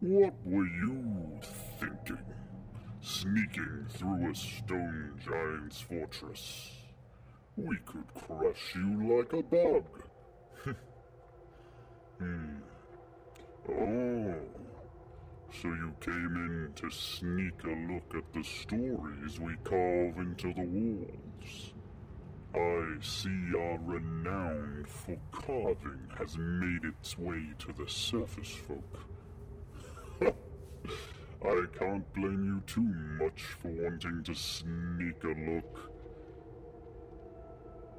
What were you thinking? Sneaking through a stone giant's fortress. We could crush you like a bug. hmm. Oh. So you came in to sneak a look at the stories we carve into the walls. I see our renown for carving has made its way to the surface folk. I can't blame you too much for wanting to sneak a look.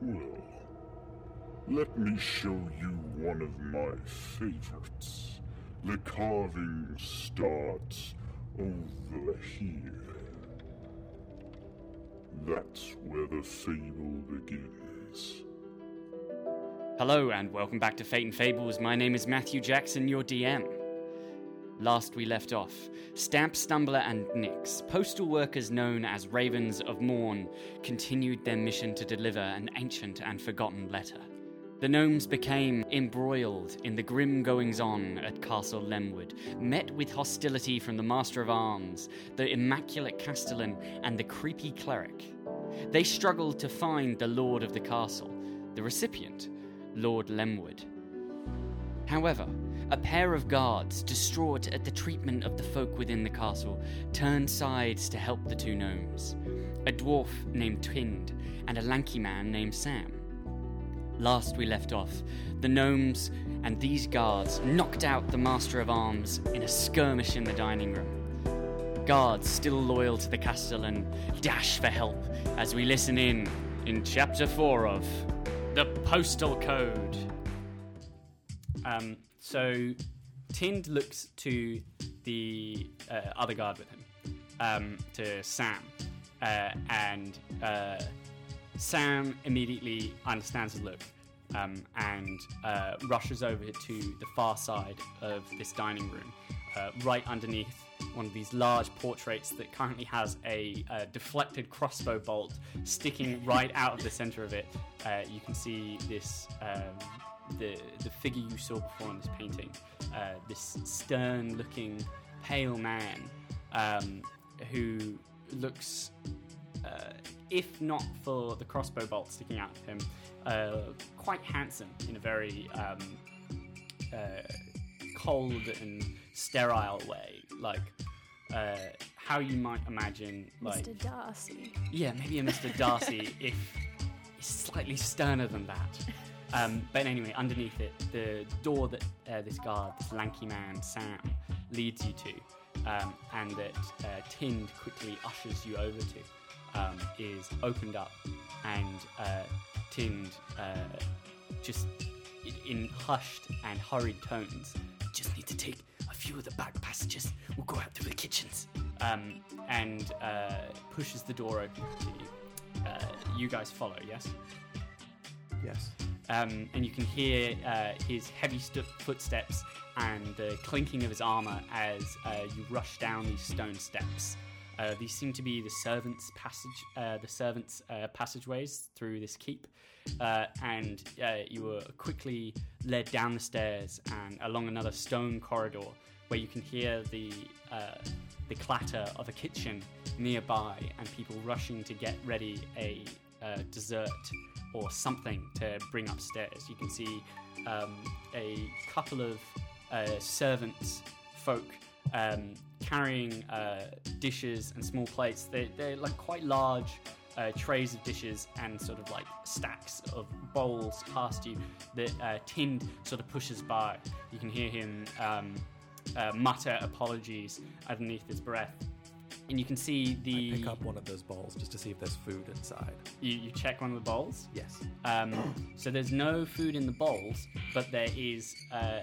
Well, let me show you one of my favorites. The carving starts over here. That's where the fable begins. Hello, and welcome back to Fate and Fables. My name is Matthew Jackson, your DM. Last we left off, Stamp, Stumbler, and Nix, postal workers known as Ravens of Morn, continued their mission to deliver an ancient and forgotten letter. The gnomes became embroiled in the grim goings on at Castle Lemwood, met with hostility from the Master of Arms, the Immaculate Castellan, and the creepy cleric. They struggled to find the Lord of the Castle, the recipient, Lord Lemwood. However, a pair of guards, distraught at the treatment of the folk within the castle, turned sides to help the two gnomes a dwarf named Twind and a lanky man named Sam. Last we left off, the gnomes and these guards knocked out the Master of Arms in a skirmish in the dining room. Guards, still loyal to the Castellan, dash for help as we listen in in Chapter 4 of The Postal Code. Um, so Tind looks to the uh, other guard with him, um, to Sam, uh, and uh, Sam immediately understands the look um, and uh, rushes over to the far side of this dining room, uh, right underneath one of these large portraits that currently has a, uh deflected crossbow bolt sticking right out of the center of it. Uh, you can see this. Um, the, the figure you saw before in this painting, uh, this stern looking, pale man um, who looks uh, if not for the crossbow bolt sticking out of him, uh, quite handsome in a very um, uh, cold and sterile way, like uh, how you might imagine, like Mr. Darcy. yeah, maybe a Mr. Darcy if slightly sterner than that. Um, but anyway, underneath it, the door that uh, this guard, this lanky man, Sam, leads you to, um, and that uh, Tind quickly ushers you over to, um, is opened up, and uh, Tind uh, just in hushed and hurried tones, just need to take a few of the back passages. We'll go out through the kitchens, um, and uh, pushes the door open to you. Uh, you guys follow, yes? Yes. um, and you can hear uh, his heavy stu- footsteps and the clinking of his armor as uh, you rush down these stone steps. Uh, these seem to be the servants' passage, uh, the servants' uh, passageways through this keep, uh, and uh, you were quickly led down the stairs and along another stone corridor where you can hear the uh, the clatter of a kitchen nearby and people rushing to get ready a dessert or something to bring upstairs. You can see um, a couple of servants folk um, carrying uh, dishes and small plates. They're, they're like quite large uh, trays of dishes and sort of like stacks of bowls past you that uh, Tind sort of pushes by. You can hear him um, uh, mutter apologies underneath his breath. And you can see the. I pick up one of those bowls just to see if there's food inside. You, you check one of the bowls. Yes. Um, so there's no food in the bowls, but there is uh,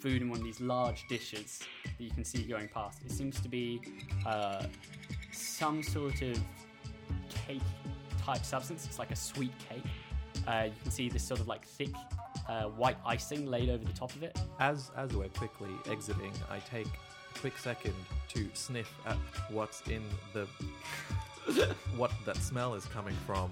food in one of these large dishes that you can see going past. It seems to be uh, some sort of cake type substance. It's like a sweet cake. Uh, you can see this sort of like thick uh, white icing laid over the top of it. As as we're quickly exiting, I take a quick second to sniff at what's in the what that smell is coming from,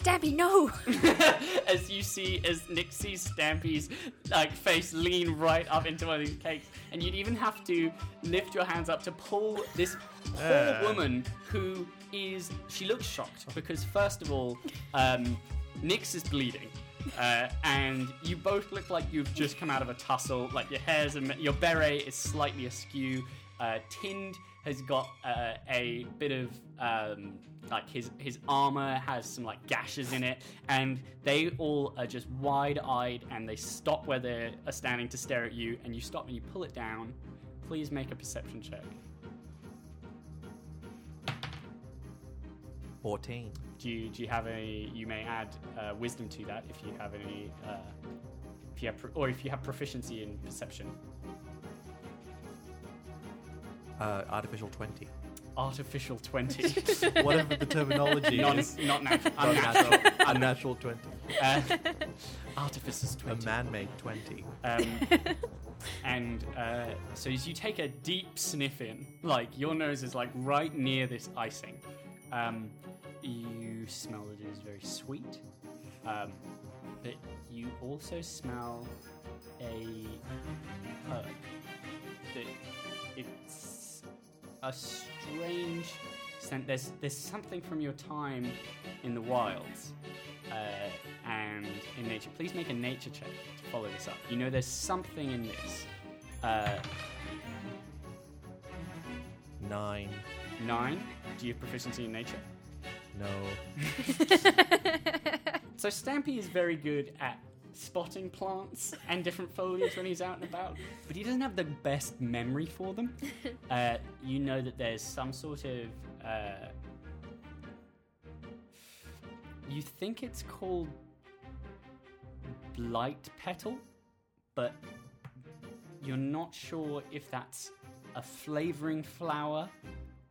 Stampy, no! as you see, as Nick sees Stampy's like face lean right up into one of these cakes, and you'd even have to lift your hands up to pull this poor Uh. woman who is. She looks shocked because first of all, um, Nix is bleeding. Uh, and you both look like you've just come out of a tussle. Like your hair's, and your beret is slightly askew. Uh, Tind has got uh, a bit of um, like his his armor has some like gashes in it, and they all are just wide-eyed, and they stop where they are standing to stare at you, and you stop and you pull it down. Please make a perception check. 14. Do you, do you have any? You may add uh, wisdom to that if you have any, uh, if you have, pro- or if you have proficiency in perception. Uh, artificial 20. Artificial twenty, Whatever the terminology non, is. not natural, Unnatural. unnatural. Unnatural 20. Uh, artificer's A twenty. man-made 20. Um, and uh, so as you take a deep sniff in, like your nose is like right near this icing, um, you smell that it is very sweet, um, but you also smell a herb that it's a strange scent. There's there's something from your time in the wilds uh, and in nature. Please make a nature check to follow this up. You know there's something in this. Uh, 9. nine. Do you have proficiency in nature? No. So Stampy is very good at spotting plants and different foliage when he's out and about, but he doesn't have the best memory for them. Uh, you know that there's some sort of. Uh, you think it's called blight petal, but you're not sure if that's a flavoring flower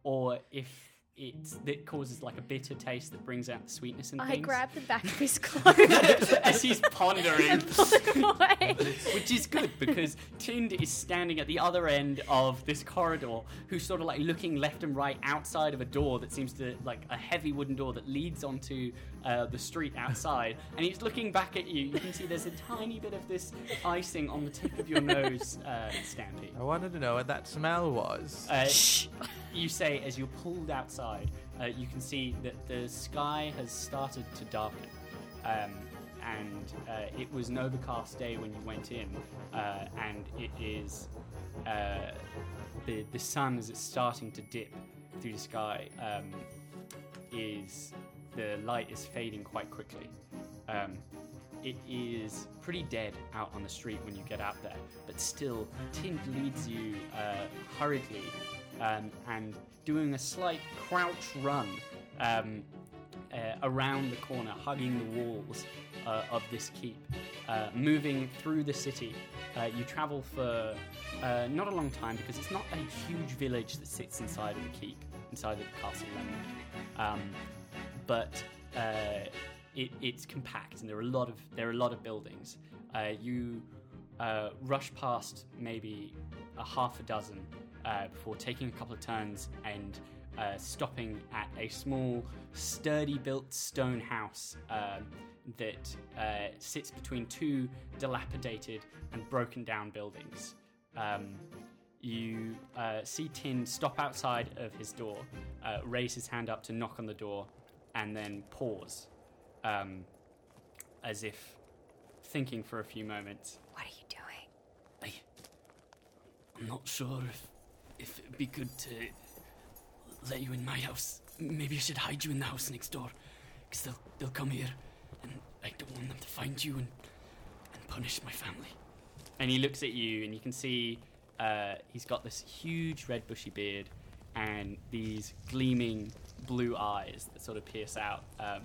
or if it's that causes like a bitter taste that brings out the sweetness in I things. grab the back of his cloak as he's pondering, and pull it away. which is good because Tind is standing at the other end of this corridor, who's sort of like looking left and right outside of a door that seems to like a heavy wooden door that leads onto uh, the street outside, and he's looking back at you. You can see there's a tiny bit of this icing on the tip of your nose, uh, Stampy. I wanted to know what that smell was. Uh, you say as you're pulled outside, uh, you can see that the sky has started to darken. Um, and uh, it was an overcast day when you went in, uh, and it is uh, the the sun as it's starting to dip through the sky. Um, is the light is fading quite quickly. Um, it is pretty dead out on the street when you get out there, but still, Tind leads you uh, hurriedly um, and doing a slight crouch run um, uh, around the corner, hugging the walls uh, of this keep, uh, moving through the city. Uh, you travel for uh, not a long time because it's not a huge village that sits inside of the keep, inside of the castle. Um, but uh, it, it's compact, and there are a lot of there are a lot of buildings. Uh, you uh, rush past maybe a half a dozen uh, before taking a couple of turns and uh, stopping at a small, sturdy built stone house um, that uh, sits between two dilapidated and broken down buildings. Um, you uh, see Tind stop outside of his door, uh, raise his hand up to knock on the door, and then pause, um, as if thinking for a few moments. What are you doing? I, I'm not sure if, if it'd be good to let you in my house. Maybe I should hide you in the house next door, because they'll, they'll come here, and I don't want them to find you and, and punish my family. And he looks at you, and you can see uh, he's got this huge red bushy beard and these gleaming blue eyes that sort of pierce out um,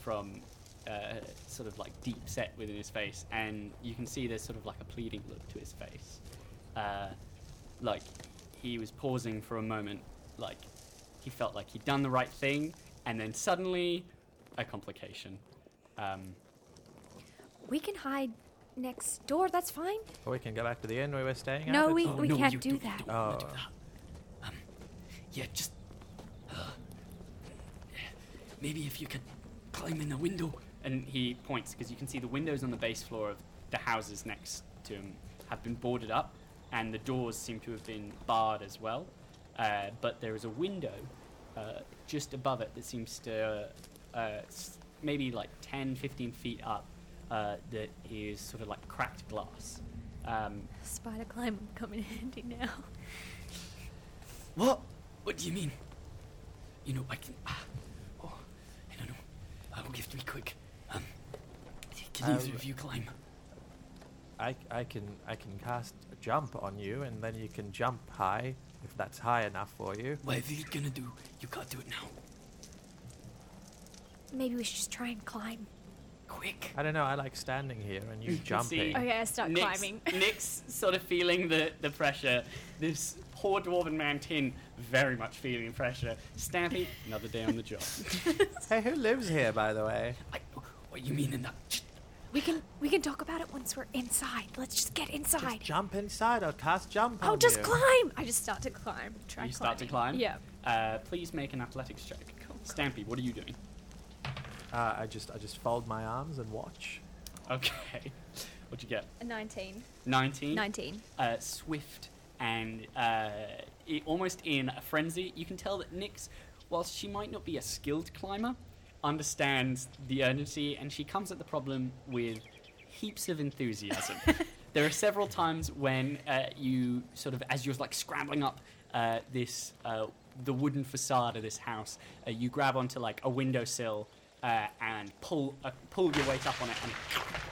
from uh, sort of like deep set within his face, and you can see there's sort of like a pleading look to his face. Uh, like he was pausing for a moment, like he felt like he'd done the right thing, and then suddenly a complication. Um, We can hide next door. That's fine. Or we can go back to the inn where we're staying. No, at. we- It's- we no, can't do don't- that. don't Oh. do that. Um, yeah, just maybe if you could climb in the window. And he points because you can see the windows on the base floor of the houses next to him have been boarded up, and the doors seem to have been barred as well. Uh, but there is a window uh, just above it that seems to uh, s- maybe like 10, 15 feet up uh, that is sort of like cracked glass. Um, Spider climb will come in handy now. what? What do you mean? You know, I can. Ah, oh, I don't know. I will give to me quick. Um, can either Um, of you climb? I, I can I can cast a jump on you, and then you can jump high if that's high enough for you. Whatever you're you gonna do, you gotta do it now. Maybe we should just try and climb. Quick. I don't know. I like standing here and you You jumping. see- Okay, I start Nick's, climbing. Nick's sort of feeling the, the pressure. This poor dwarven man Tind very much feeling pressure. Stampy, another day on the job. Hey, who lives here, by the way? I, what you mean in that? We can we can talk about it once we're inside. Let's just get inside. Just jump inside or cast jump oh, on just you. climb! I just start to climb. Try You start to climb? Yeah. Uh, please make an athletics check. Cool, cool. Stampy, what are you doing? Uh, I just I just fold my arms and watch. Okay. What'd you get? A 19. 19? 19. uh, swift and uh, i almost in a frenzy. You can tell that Nyx, whilst she might not be a skilled climber, understands the urgency and she comes at the problem with heaps of enthusiasm. there are several times when uh, you sort of, as you're like scrambling up uh, this, uh, the wooden facade of this house, uh, you grab onto like a windowsill. Uh, and pull uh, pull your weight up on it, and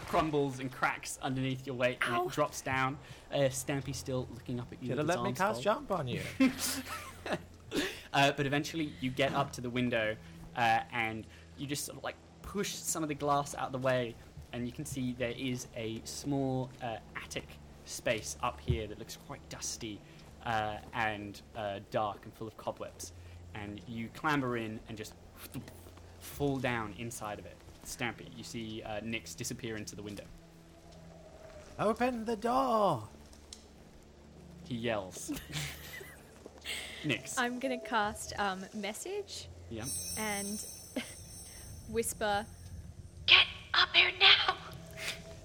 crumbles and cracks underneath your weight, and Ow. it drops down. Uh, Stampy still looking up at you. Should with have his let me arms cast folded. jump on you. Uh, but eventually, you get up to the window, uh, and you just sort of like push some of the glass out of the way, and you can see there is a small uh, attic space up here that looks quite dusty uh, and uh, dark and full of cobwebs. And you clamber in and just fall down inside of it. Stampy, you see uh, Nyx disappear into the window. Open the door. He yells. Nyx. I'm gonna cast um, message yeah. and whisper, "Get up here now!"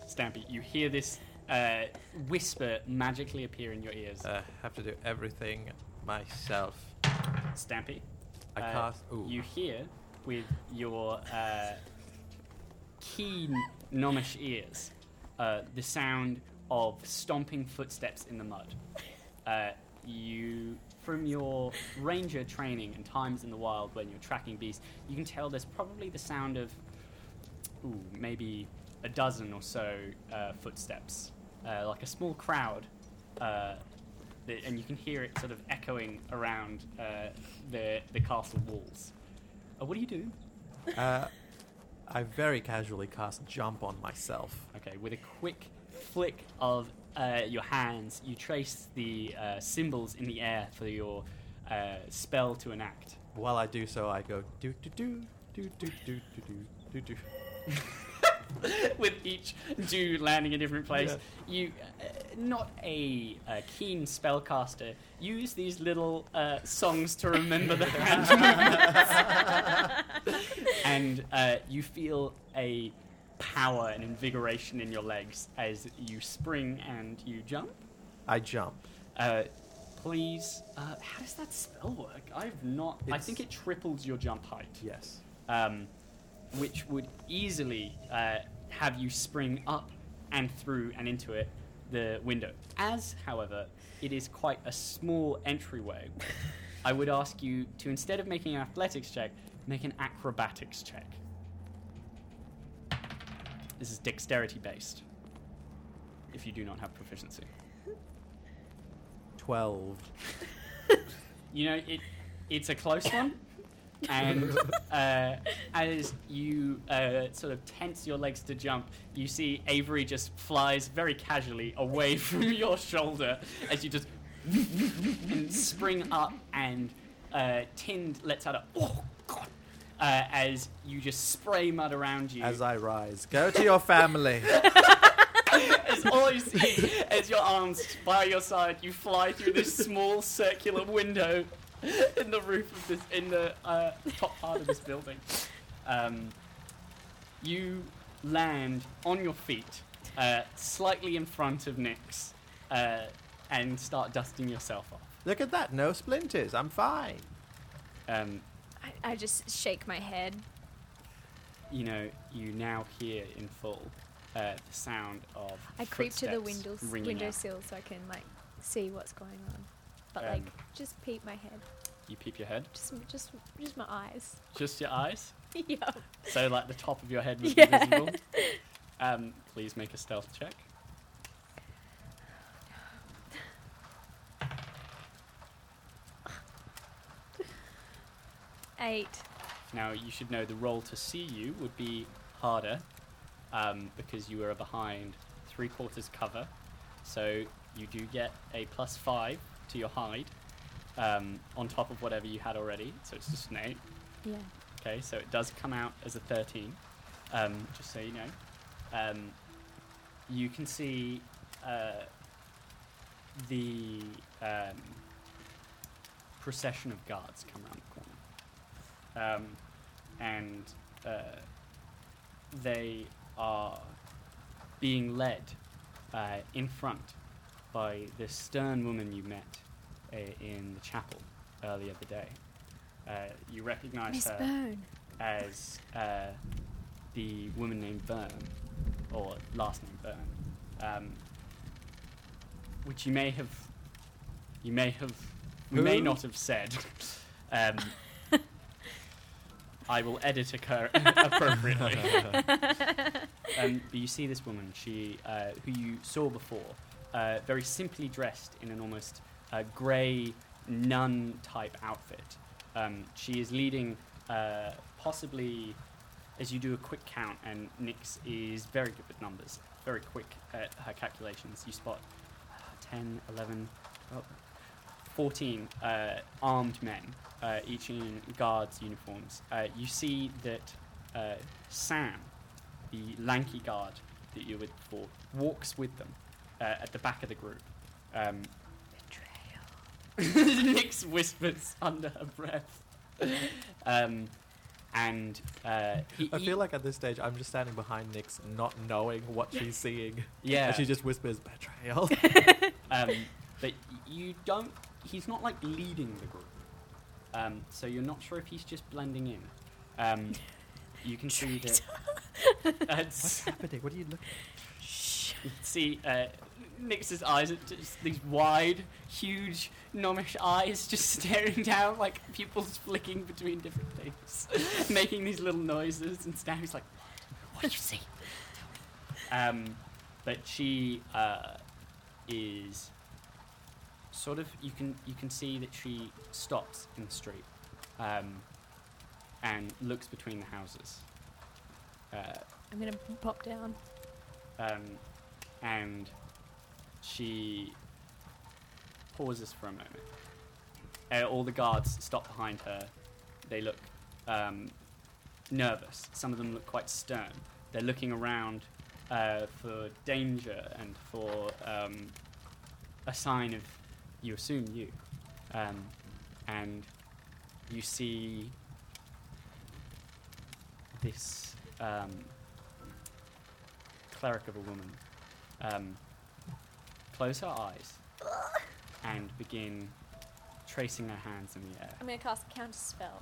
Stampy, you hear this uh, whisper magically appear in your ears. Uh, have to do everything myself. Stampy, I uh, cast. Ooh. you hear with your uh, keen gnomish ears uh, the sound of stomping footsteps in the mud. Uh, you, from your ranger training and times in the wild when you're tracking beasts, you can tell there's probably the sound of, ooh, maybe a dozen or so uh, footsteps, uh, like a small crowd. Uh, that- and you can hear it sort of echoing around uh, the the castle walls. Uh, what do you do? Uh, I very casually cast jump on myself. Okay, with a quick flick of uh, your hands, you trace the uh, symbols in the air for your uh, spell to enact. While I do so, I go do do do do do do do do do. with each dew landing a different place. Yeah. You, uh, not a, uh keen spellcaster, use these little uh, songs to remember the hand and uh, you feel a power and invigoration in your legs as you spring and you jump. I jump. Uh, please, uh, how does that spell work? I've not. I think it triples your jump height Yes. um, which would easily uh, have you spring up and through and into it, the window. As, however, it is quite a small entryway, I would ask you to, instead of making an athletics check, make an acrobatics check. This is dexterity based, if you do not have proficiency. Twelve. You know, it it's a close one. And uh, as you uh, sort of tense your legs to jump, you see Avery just flies very casually away from your shoulder as you just and spring up, and uh, Tind lets out a oh god uh, as you just spray mud around you. As I rise, go to your family. as all you see as your arms by your side, you fly through this small circular window in the roof of this, in the uh, top part of this building. Um, you land on your feet, uh, slightly in front of Nyx, uh, and start dusting yourself off. Look at that, no splinters. I'm fine. Um, I, I just shake my head. you know, you now hear in full uh, the sound of. I creep to the footsteps windows, windowsill so I can like see what's going on. But Um, like, just peep my head. You peep your head, Just, just, just my eyes. just your eyes. yeah. So, like the top of your head would Yeah. be visible. Um, please make a stealth check. Eight. Now, you should know the roll to see you would be harder um, because you are behind three quarters cover. So, you do get a plus five to your hide um, on top of whatever you had already. So, it's just an eight. Yeah. Okay, so it does come out as a 13, um, just so you know. Um, you can see uh, the um, procession of guards come around the corner. Um, and uh, they are being led uh, in front by the stern woman you met uh, in the chapel earlier the day. Uh, you recognize Miss her Bone. as uh, the woman named Byrne, or last name Byrne, um, which you may have, you may have, you may not have said. um, I will edit occur appropriately. um, but you see this woman, she, uh, who you saw before, uh, very simply dressed in an almost uh, grey nun type outfit. Um, she is leading, uh, possibly, as you do a quick count, and Nyx is very good with numbers, very quick at her calculations. You spot uh, 10, 11, oh, 14 uh, armed men, uh, each in guards' uniforms. You see that Sam, the lanky guard that you were with before, walks with them uh, at the back of the group. Um, Nyx whispers under her breath. Um, and uh, he, I feel like at this stage I'm just standing behind Nyx, not knowing what she's seeing. yeah, And she just whispers betrayal. um, but you don't. He's not like leading the group, um, so you're not sure if he's just blending in. Um, you can see that. What's happening? What are you looking? you can see uh, Nyx's eyes are just these wide, huge, gnomish eyes just staring down, like pupils flicking between different things, making these little noises, and Stanley's like, "What do you see?" Um, but she uh, is sort of you can you can see that she stops in the street um, and looks between the houses. Uh, I'm gonna pop down. um, and she pauses for a moment. Uh, all the guards stop behind her. They look um, nervous. Some of them look quite stern. They're looking around uh, for danger and for um, a sign of, you assume you, um, and you see this um, cleric of a woman um, close her eyes and begin tracing her hands in the air. I'm gonna cast a counter spell.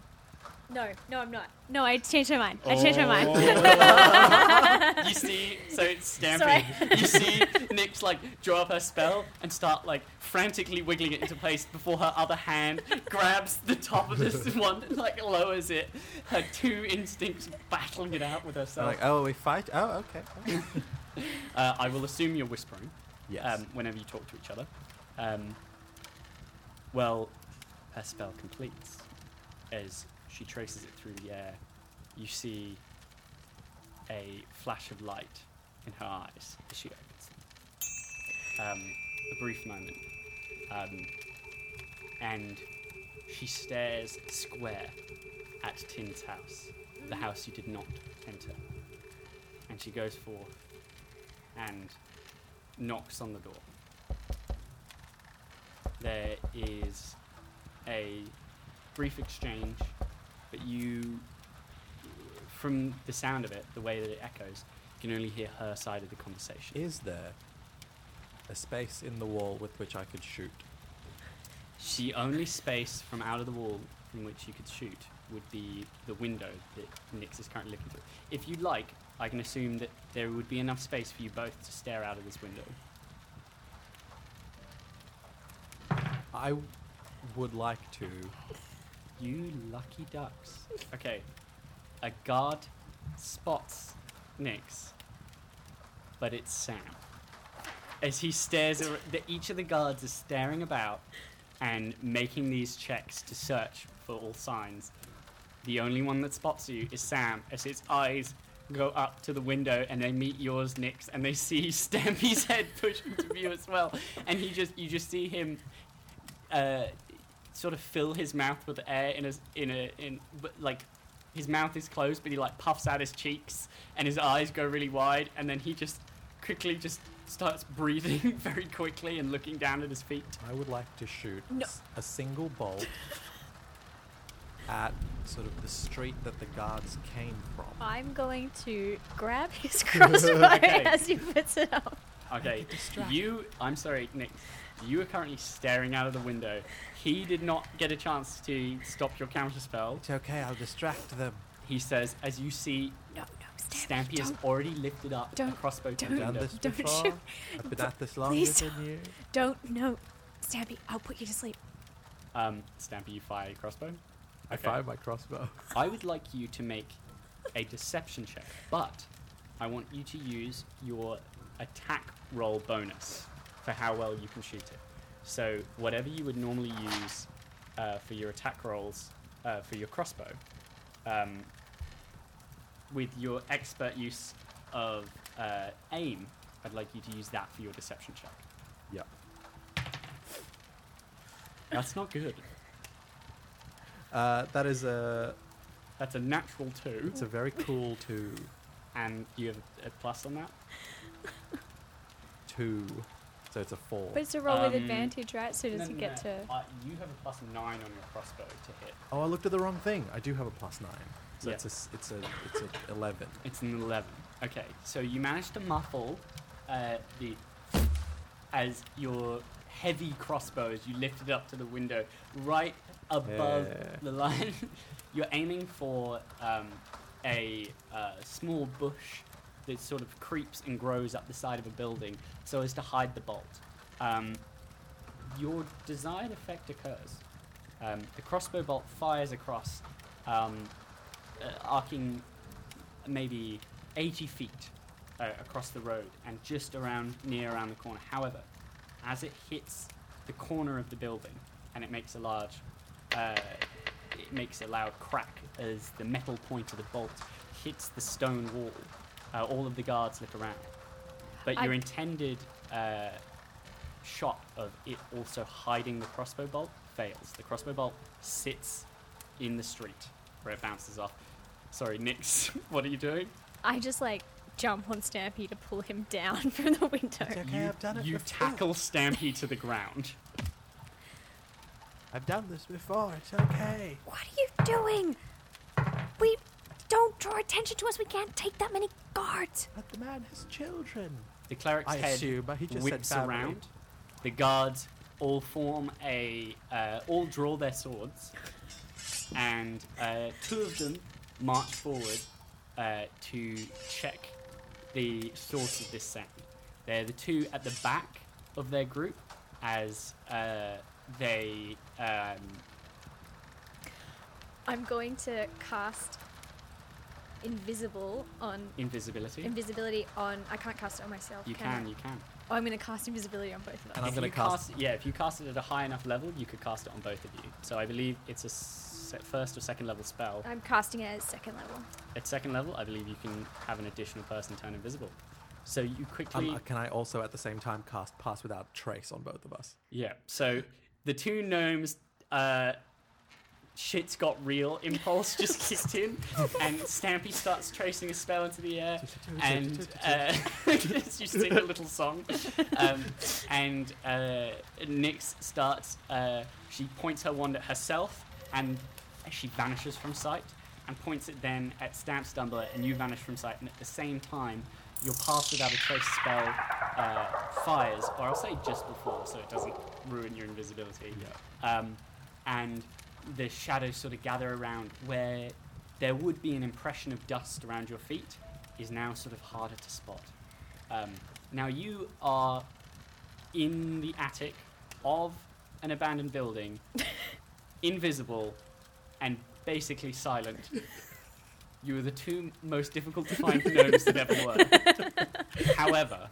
No, no, I'm not. No, I changed my mind. I changed my mind. Oh. you see, so it's stamping. Sorry. You see Nyx like draw up her spell and start like frantically wiggling it into place before her other hand grabs the top of this one and like lowers it. Her two instincts battling it out with I'm herself. like, oh, we fight? Oh, okay. Uh, I will assume you're whispering. Yes. um, whenever you talk to each other. Um, well, her spell completes as she traces it through the air. You see a flash of light in her eyes as she opens them. Um, a brief moment. Um, and she stares square at Tind's house, the house you did not enter. And she goes forth and knocks on the door. There is a brief exchange, but you from the sound of it, the way that it echoes, you can only hear her side of the conversation. Is there a space in the wall with which I could shoot? The only space from out of the wall from which you could shoot would be the window that Nix is currently looking through. If you'd like, I can assume that there would be enough space for you both to stare out of this window. I would like to. You lucky ducks. Okay. A guard spots Nix, but it's Sam. As he stares, ar- the, each of the guards is staring about and making these checks to search for all signs. The only one that spots you is Sam, as his eyes go up to the window and they meet yours, Nix, and they see Stampy's head push into view as well. And he just, you just see him uh, sort of fill his mouth with air in a in a in but like his mouth is closed but he like puffs out his cheeks and his eyes go really wide and then he just quickly just starts breathing very quickly and looking down at his feet I would like to shoot No. s- a single bolt at sort of the street that the guards came from. I'm going to grab his crossbow Okay. as he puts it up. okay you i'm sorry nick you are currently staring out of the window he did not get a chance to stop your counter spell It's okay, I'll distract them. he says as you see No, no, Stampy, stampy has don't, already lifted up a don't- crossbow to the don't- Done window this Don't before. shoot. I've been at this longer Please than you. don't, no. Stampy, I'll put you to sleep. um stampy you fire your crossbow I Okay. fired my crossbow. I would like you to make a deception check, but I want you to use your attack roll bonus for how well you can shoot it. So whatever you would normally use uh, for your attack rolls uh, for your crossbow, um, with your expert use of uh, aim, I'd like you to use that for your deception check. Yep. That's not good. Uh, that is a. That's a natural two, It's a very cool two. and you have a plus on that. Two. So it's a four. But it's a roll Um, with advantage, right? So does No, he no, get no. to. Uh, you have a plus nine on your crossbow to hit. Oh, I looked at the wrong thing. I do have a plus nine. So Yeah. it's a s- it's a it's a eleven. It's an eleven. Okay, so you managed to muffle uh, the as your heavy crossbow as you lift it up to the window, right above Yeah. the line. You're aiming for um, a uh, small bush that sort of creeps and grows up the side of a building, so as to hide the bolt. Um, your desired effect occurs. Um, the crossbow bolt fires across, um, uh, arcing maybe 80 feet uh, across the road and just around near around the corner. However, as it hits the corner of the building and it makes a large, uh, it makes a loud crack as the metal point of the bolt hits the stone wall. Uh, all of the guards look around, but I- your intended uh, shot of it also hiding the crossbow bolt fails. The crossbow bolt sits in the street where it bounces off. Sorry, Nix, what are you doing? I just like jump on Stampy to pull him down from the window. Okay, you I've done it you before. tackle Stampy to the ground. I've done this before. It's okay. What are you doing? We don't draw attention to us. We can't take that many guards. But the man has children. The cleric's I head assume, but he just whips said family. around. The guards all form a, uh, all draw their swords, and uh, two of them march forward uh, to check the source of this sound. They're the two at the back of their group as uh, they um, I'm going to cast invisible on invisibility. invisibility on. I can't cast it on myself. you I? can, you can. Oh, I'm going to cast invisibility on both of us. And I'm If gonna you cast- Yeah, if you cast it at a high enough level, you could cast it on both of you. So I believe it's a se- first or second level spell. I'm casting it at second level. At second level, I believe you can have an additional person turn invisible. So you quickly, Um, uh, can I also at the same time cast Pass Without Trace on both of us? yeah. So the two gnomes, uh, shit's got real impulse just kicked in, and Stampy starts tracing a spell into the air, and uh, you sing a little song, um, and uh, Nyx starts. Uh, she points her wand at herself, and she vanishes from sight. and points it then at Stamp Stumbler, and you vanish from sight. And at the same time, your Pass Without a Trace spell uh, fires, or I'll say just before, so it doesn't ruin your invisibility. Um, and the shadows sort of gather around where there would be an impression of dust around your feet, is now sort of harder to spot. Um, now you are in the attic of an abandoned building, invisible, and basically silent. You are the two most difficult to find gnomes that ever were. However,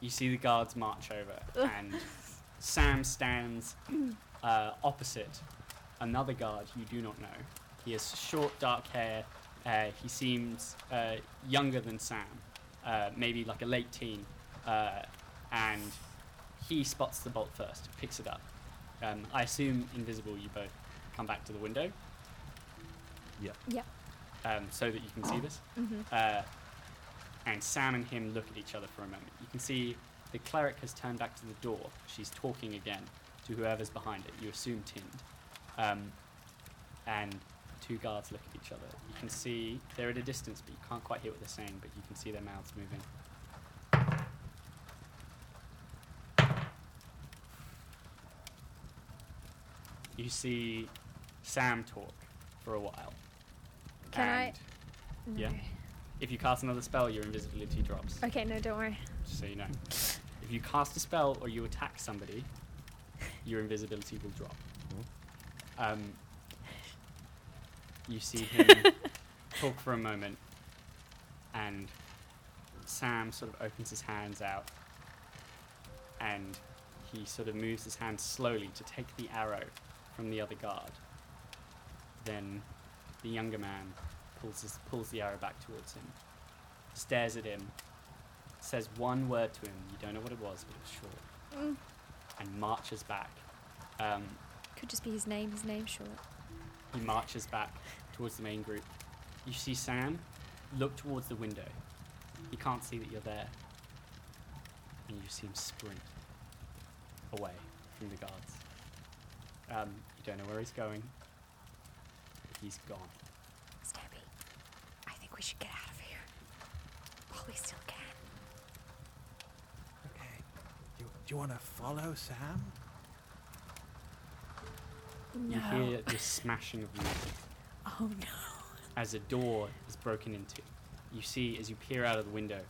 you see the guards march over, and Sam stands uh, opposite another guard you do not know. He has short, dark hair. Uh, he seems uh, younger than Sam, uh, maybe like a late teen, uh, and he spots the bolt first, picks it up. Um, I assume invisible. You both come back to the window Yeah. um, so that you can see this. Mm-hmm. Uh, and Sam and him look at each other for a moment. You can see the cleric has turned back to the door. She's talking again to whoever's behind it. You assume Tind. Um, and two guards look at each other. You can see they're at a distance, but you can't quite hear what they're saying, but you can see their mouths moving. You see Sam talk for a while. Can I- and Yeah. If you cast another spell, your invisibility drops. Okay, no, don't worry. Just so you know. If you cast a spell or you attack somebody, your invisibility will drop. Um, you see him talk for a moment, and Sam sort of opens his hands out, and he sort of moves his hand slowly to take the arrow from the other guard. Then the younger man pulls, his, pulls the arrow back towards him, stares at him, says one word to him. You don't know what it was, but it was short, Mm. and marches back. Um, Could just be his name. His name's short. he marches back towards the main group. You see Sam look towards the window. He can't see that you're there. And you see him sprint away from the guards. Um, you don't know where he's going. But he's gone. Stampy, I think we should get out of here. While we still can. Okay. Do you, do you want to follow Sam? No. You hear the smashing of music Oh no. as a door is broken into. You see, as you peer out of the window,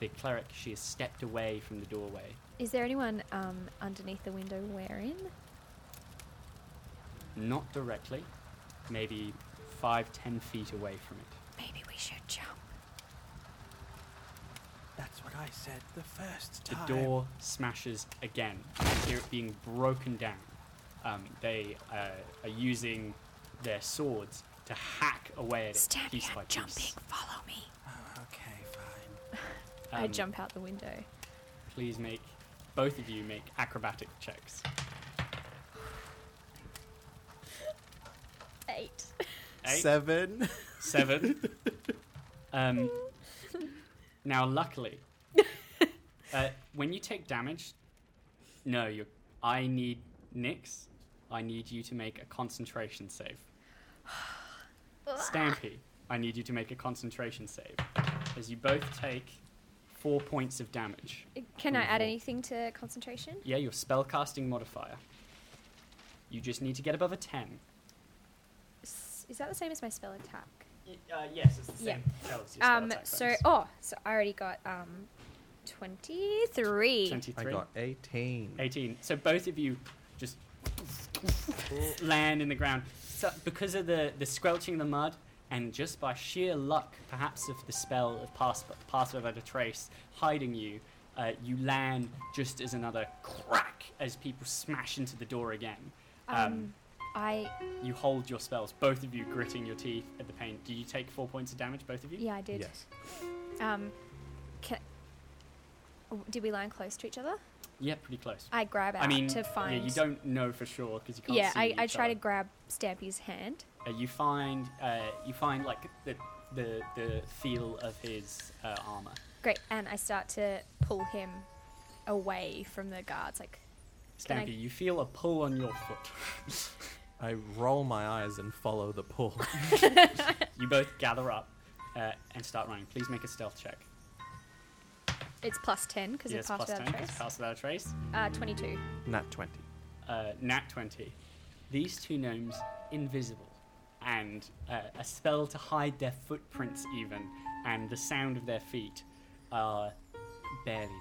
the cleric, she has stepped away from the doorway. Is there anyone um, underneath the window wearing? Not directly, maybe five, ten feet away from it. Maybe we should jump. That's what I said the first time. The door smashes again. You hear it being broken down. Um, they uh, are using their swords to hack away at it Stampy, piece I'm by jumping. Follow me. Oh, okay, fine. I Um, jump out the window. Please make both of you make acrobatic checks. Eight. Eight, Seven. seven. um, now, luckily, uh, when you take damage, no, you. I need Nix. I need you to make a concentration save. Stampy, I need you to make a concentration save, as you both take four points of damage. Can I add Cool. anything to concentration? Yeah, your spellcasting modifier. You just need to get above a ten. S- Is that the same as my spell attack? Uh, yes, it's the Yeah. same. spell as Um. So bonus. oh, so I already got um, 23. 23. I got 18. 18. So both of you just land in the ground. So because of the, the squelching of the mud, and just by sheer luck, perhaps of the spell of pass, pass without a trace hiding you, uh, you land just as another crack as people smash into the door again. Um, Um, I you hold your spells, both of you gritting your teeth at the pain. Do you take four points of damage, both of you? yeah, I did. Yes. Um, can, did we land close to each other? Yeah, pretty close. I grab out I mean, to find. yeah, you don't know for sure because you can't Yeah, see I, I each try other. to grab Stampy's hand. Uh, you find uh, you find like the the the feel of his uh, armor. Great, and I start to pull him away from the guards. Like, Can I- Stampy, you feel a pull on your foot. I roll my eyes and follow the pull. You both gather up uh, and start running. Please make a stealth check. It's plus 10 because yes, it passed plus without 10, a 'cause trace. pass without a trace. Uh, 22. Nat 20. uh, nat 20. These two gnomes invisible, and uh, a spell to hide their footprints, even, and the sound of their feet are barely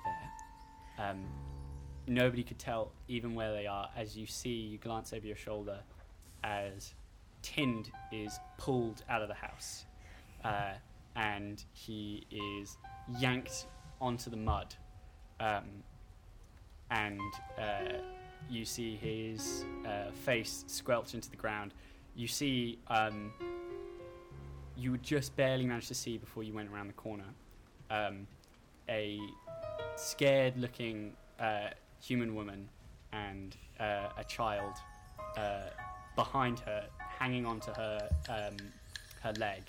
there. Um, nobody could tell even where they are as you see, you glance over your shoulder as Tind is pulled out of the house, uh, and he is yanked onto the mud. Um, and uh, you see his uh, face squelch into the ground. You see, um, you just barely manage to see before you went around the corner, um, a scared looking uh, human woman and uh, a child uh, behind her, hanging onto her, um, her leg,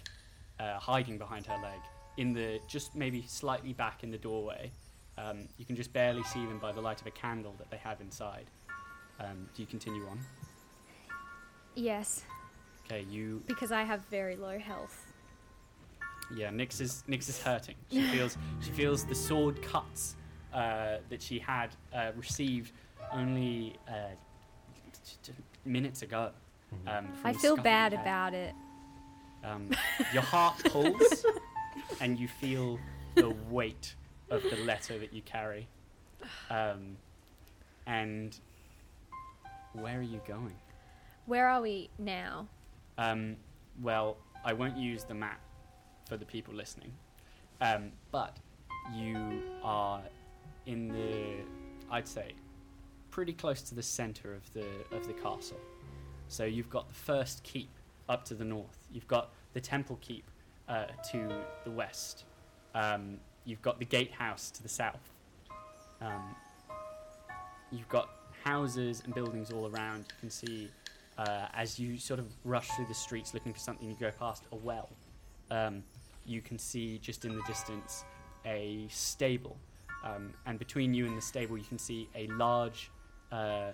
uh, hiding behind her leg, in the just maybe slightly back in the doorway. Um, you can just barely see them by the light of a candle that they have inside. Um, do you continue on? Yes, Okay, you. because I have very low health. Yeah, Nyx is Nyx is hurting. She feels she feels the sword cuts uh, that she had uh, received only uh, t- t- minutes ago. Um, I feel scuffle bad you about it. Um, your heart pulls, and you feel the weight of the letter that you carry. Um, and where are you going? Where are we now? Um, well, I won't use the map for the people listening, um, but you are in the, I'd say, pretty close to the center of the of the castle. So you've got the first keep up to the north. You've got the temple keep uh, to the west. Um, you've got the gatehouse to the south. Um, you've got houses and buildings all around. You can see uh, as you sort of rush through the streets looking for something, you go past a well. Um, you can see just in the distance a stable, um, and between you and the stable, you can see a large uh,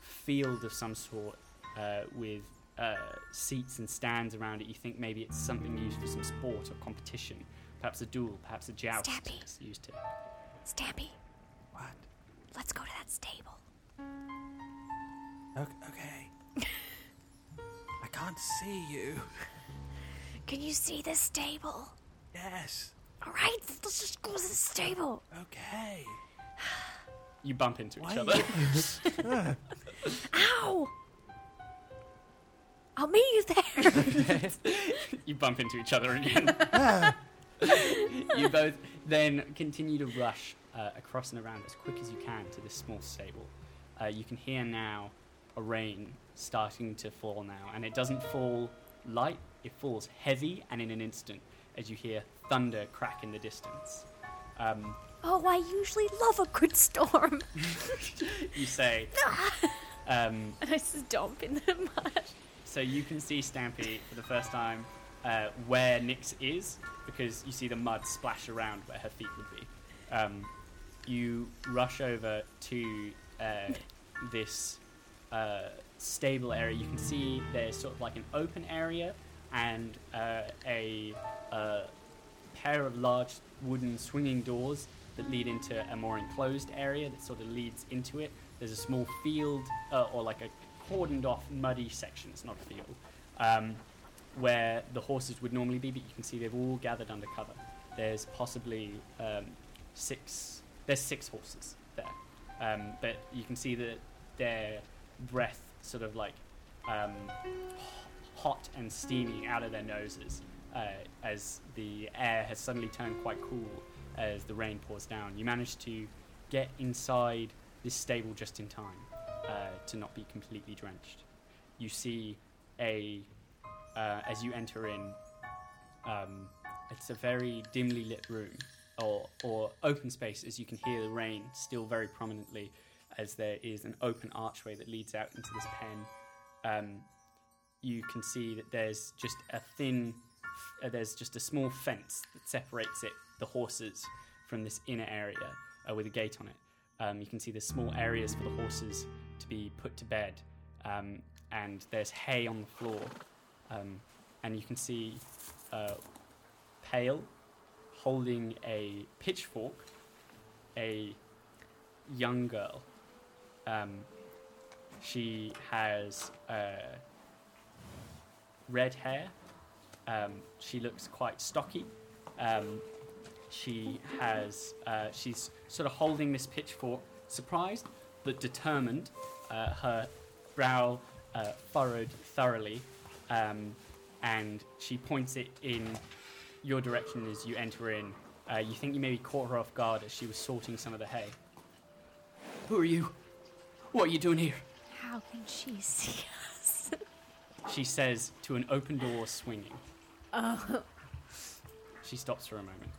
field of some sort uh, with uh, seats and stands around it. You think maybe it's something used for some sport or competition, perhaps a duel, perhaps a joust. Stampy. It's used to. Stampy, What? let's go to that stable. Okay. okay. I can't see you. Can you see the stable? Yes. All right, let's just go to the stable. Okay. You bump into each Why other. Ow! I'll meet you there. you bump into each other again. you both then continue to rush uh, across and around as quick as you can to this small stable. Uh, you can hear now a rain starting to fall now, and it doesn't fall light, it falls heavy and in an instant as you hear thunder crack in the distance. Um, oh, I usually love a good storm. you say, um, and I stomp in the mud. So you can see Stampy for the first time uh, where Nyx is because you see the mud splash around where her feet would be. Um, you rush over to uh, this uh, stable area. You can see there's sort of like an open area and uh, a uh, pair of large wooden swinging doors that lead into a more enclosed area that sort of leads into it. There's a small field uh, or like a cordoned off muddy section, it's not a field, um, where the horses would normally be, but you can see they've all gathered under cover. There's possibly um, six, there's six horses there, um, but you can see that their breath sort of like um, hot and steamy out of their noses uh, as the air has suddenly turned quite cool as the rain pours down. You manage to get inside this stable just in time uh, to not be completely drenched. You see a, uh, as you enter in, um, it's a very dimly lit room or, or open space as you can hear the rain still very prominently as there is an open archway that leads out into this pen. Um, you can see that there's just a thin, uh, there's just a small fence that separates it, the horses, from this inner area uh, with a gate on it. Um, you can see there's small areas for the horses to be put to bed. Um, and there's hay on the floor, um, and you can see uh, Pale holding a pitchfork, a young girl. Um, she has uh, red hair. Um, she looks quite stocky. Um, she has. Uh, she's sort of holding this pitchfork, surprised but determined. Uh, her brow uh, furrowed thoroughly, um, and she points it in your direction as you enter in. Uh, you think you maybe caught her off guard as she was sorting some of the hay. Who are you? What are you doing here? How can she see us? She says to an open door swinging. Oh, She stops for a moment.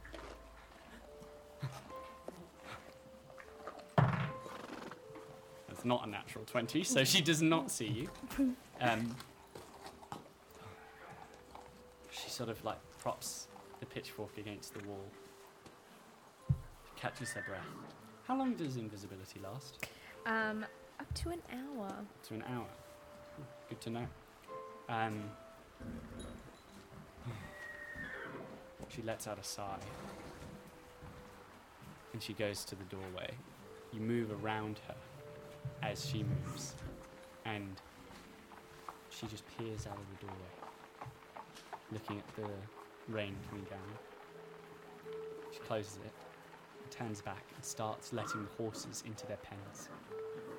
Not a natural 20, so she does not see you. Um, she sort of like props the pitchfork against the wall. Catches her breath. How long does invisibility last? um, up to an hour. To an hour. Good to know. Um, she lets out a sigh. And she goes to the doorway. You move around her as she moves. And she just peers out of the doorway, looking at the rain coming down. She closes it, turns back, and starts letting the horses into their pens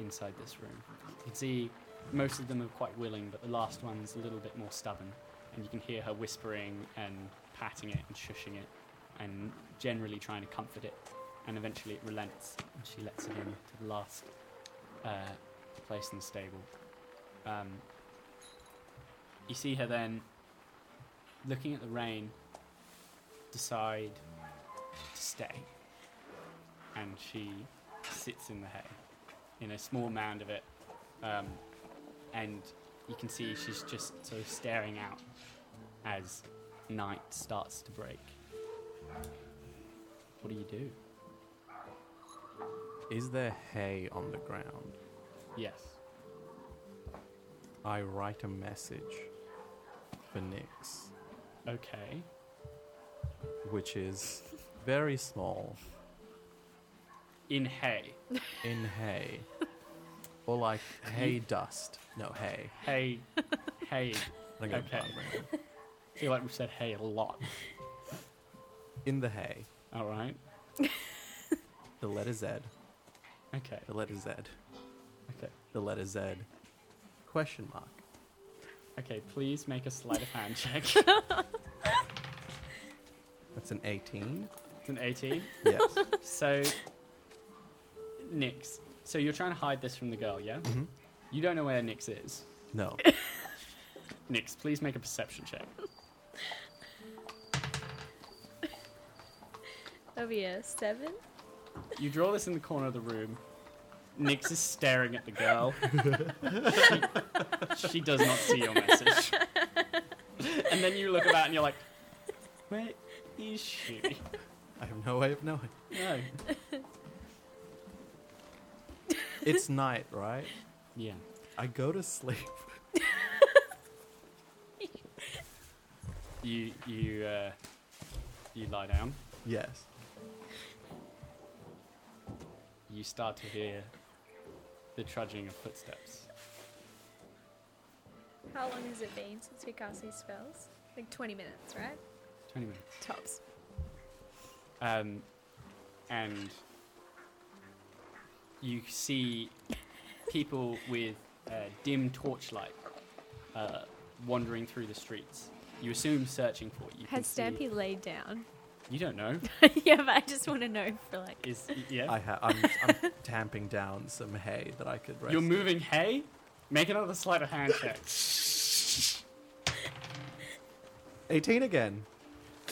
inside this room. You can see most of them are quite willing, but the last one's a little bit more stubborn. And you can hear her whispering and patting it and shushing it and generally trying to comfort it. And eventually it relents and she lets it in to the last uh, place in the stable. Um, you see her then looking at the rain, decide to stay. And she sits in the hay in a small mound of it. Um, and you can see she's just sort of staring out as night starts to break. What do you do? Is there hay on the ground? Yes. I write a message for Nyx, Okay. which is very small In hay. in hay. Or like hay dust. No, hay. Hay. hay. I got Okay. okay. I feel like we've said hay a lot. In the hay, All right. the letter Z, Okay. the letter Z, Okay. the letter Z, question mark. Okay. Please make a sleight of hand check. That's an 18. it's an 18. Yes. So, Nyx. So you're trying to hide this from the girl, yeah? Mhm. You don't know where Nyx is. No. Nyx, please make a perception check. That'll be seven. You draw this in the corner of the room. Nyx is staring at the girl. she, she does not see your message. And then you look about and you're like, where is she? I have no way of knowing. No. It's night, right? Yeah. I go to sleep. You you uh, you lie down. Yes. You start to hear the trudging of footsteps. How long has it been since we cast these spells? Like 20 minutes, right? Twenty minutes. Tops. Um, and you see people with uh, dim torchlight uh, wandering through the streets. You assume searching for it. You can Has see- Stampy laid down? You don't know. yeah, but I just want to know for like. Is yeah? I ha- I'm, I'm tamping down some hay that I could rest You're in. moving hay. Make another sleight of hand check. 18 again.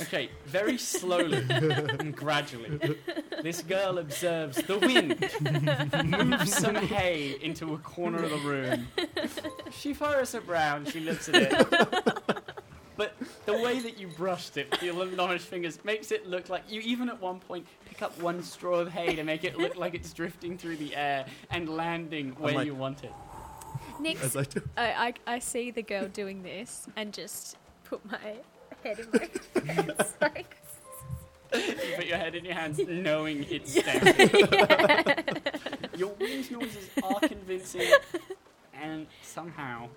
Okay, very slowly and gradually, this girl observes the wind move some hay into a corner of the room. She furrows her brow and she looks at it. But the way that you brushed it with your little large fingers makes it look like you even at one point pick up one straw of hay to make it look like it's drifting through the air and landing where like- you want it. Nick's as I. I, I, I see the girl doing this and just put my head in my hands. like, you put your head in your hands, knowing it's stamping. Your wind noises are convincing, and somehow.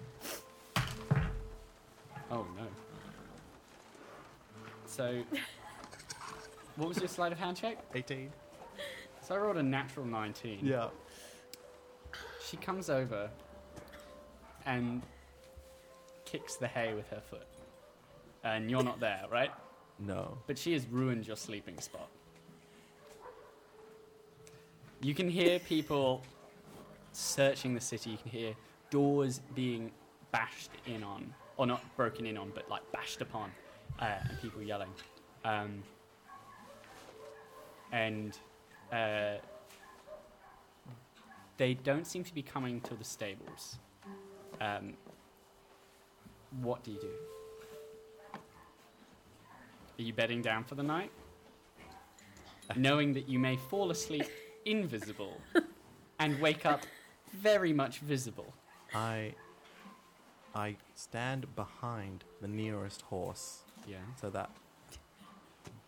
Oh no. So, what was your sleight of hand check? 18. So I rolled a natural 19. Yeah. She comes over and kicks the hay with her foot. And you're not there, right? No. But she has ruined your sleeping spot. You can hear people searching the city. You can hear doors being bashed in on, or not broken in on, but like bashed upon, uh, and people yelling. Um, and uh, they don't seem to be coming to the stables. Um, what do you do? Are you bedding down for the night? Knowing that you may fall asleep invisible and wake up very much visible. I I stand behind the nearest horse Yeah. so that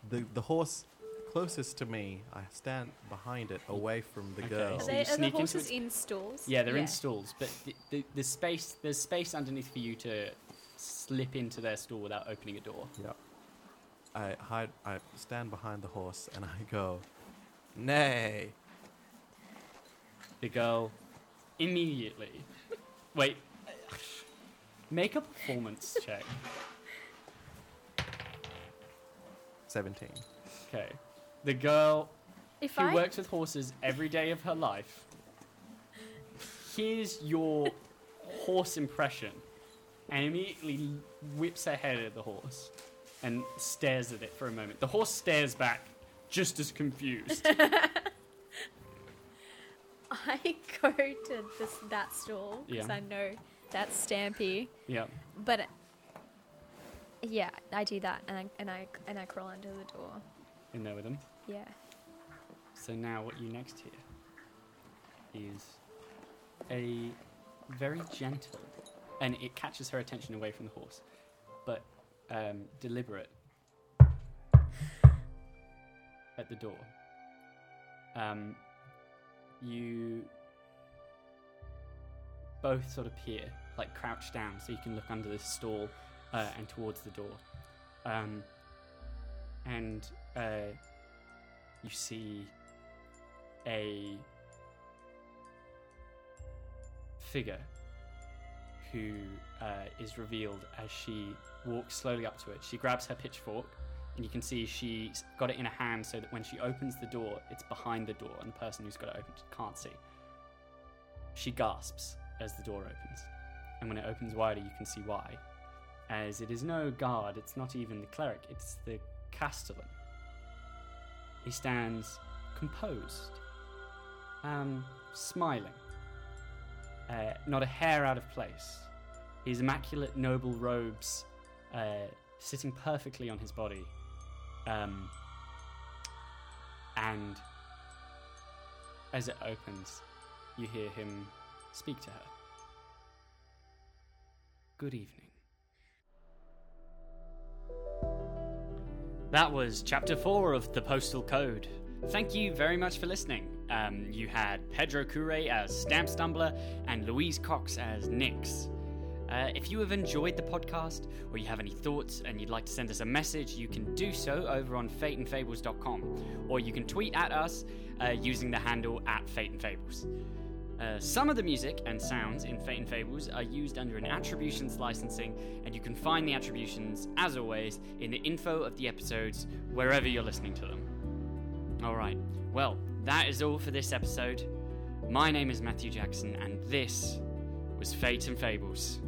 the the horse closest to me, I stand behind it away from the Okay, girl. are, so they, you are the sneak into horses its- in stalls? Yeah, they're in stalls, but the, the, the space there's space underneath for you to slip into their stall without opening a door. Yeah. I hide I stand behind the horse and I go, Nay. The girl immediately. Wait. Make a performance check. Seventeen. Okay. The girl If who I works with horses every day of her life hears your horse impression and immediately whips her head at the horse and stares at it for a moment. The horse stares back, just as confused. I go to this that stall because Yeah. I know that's Stampy, yeah. but yeah, I do that and I and I and I crawl under the door. In there with them. Yeah. So now what you next hear is a very gentle, and it catches her attention away from the horse, but um, deliberate at the door. Um, you both sort of peer, like crouch down, so you can look under the stall uh, and towards the door. Um, and uh, you see a figure who uh, is revealed as she walks slowly up to it. She grabs her pitchfork, and you can see she's got it in her hand so that when she opens the door, it's behind the door, and the person who's got it open can't see. She gasps as the door opens, and when it opens wider, you can see why. As it is no guard, it's not even the cleric, it's the castellan. He stands composed, um, smiling, uh, not a hair out of place. His immaculate noble robes uh, sitting perfectly on his body, um, and as it opens, you hear him speak to her. Good evening. That was chapter four of The Postal Code. Thank you very much for listening. Um, you had Pedro Cure as Stamp Stumbler and Louise Cox as Nyx. Uh, if you have enjoyed the podcast or you have any thoughts and you'd like to send us a message, you can do so over on fateandfables.com or you can tweet at us uh, using the handle at Fate and Fables. Uh, some of the music and sounds in Fate and Fables are used under an attributions licensing, and you can find the attributions, as always, in the info of the episodes wherever you're listening to them. Alright, well, that is all for this episode. My name is Matthew Jackson, and this was Fate and Fables.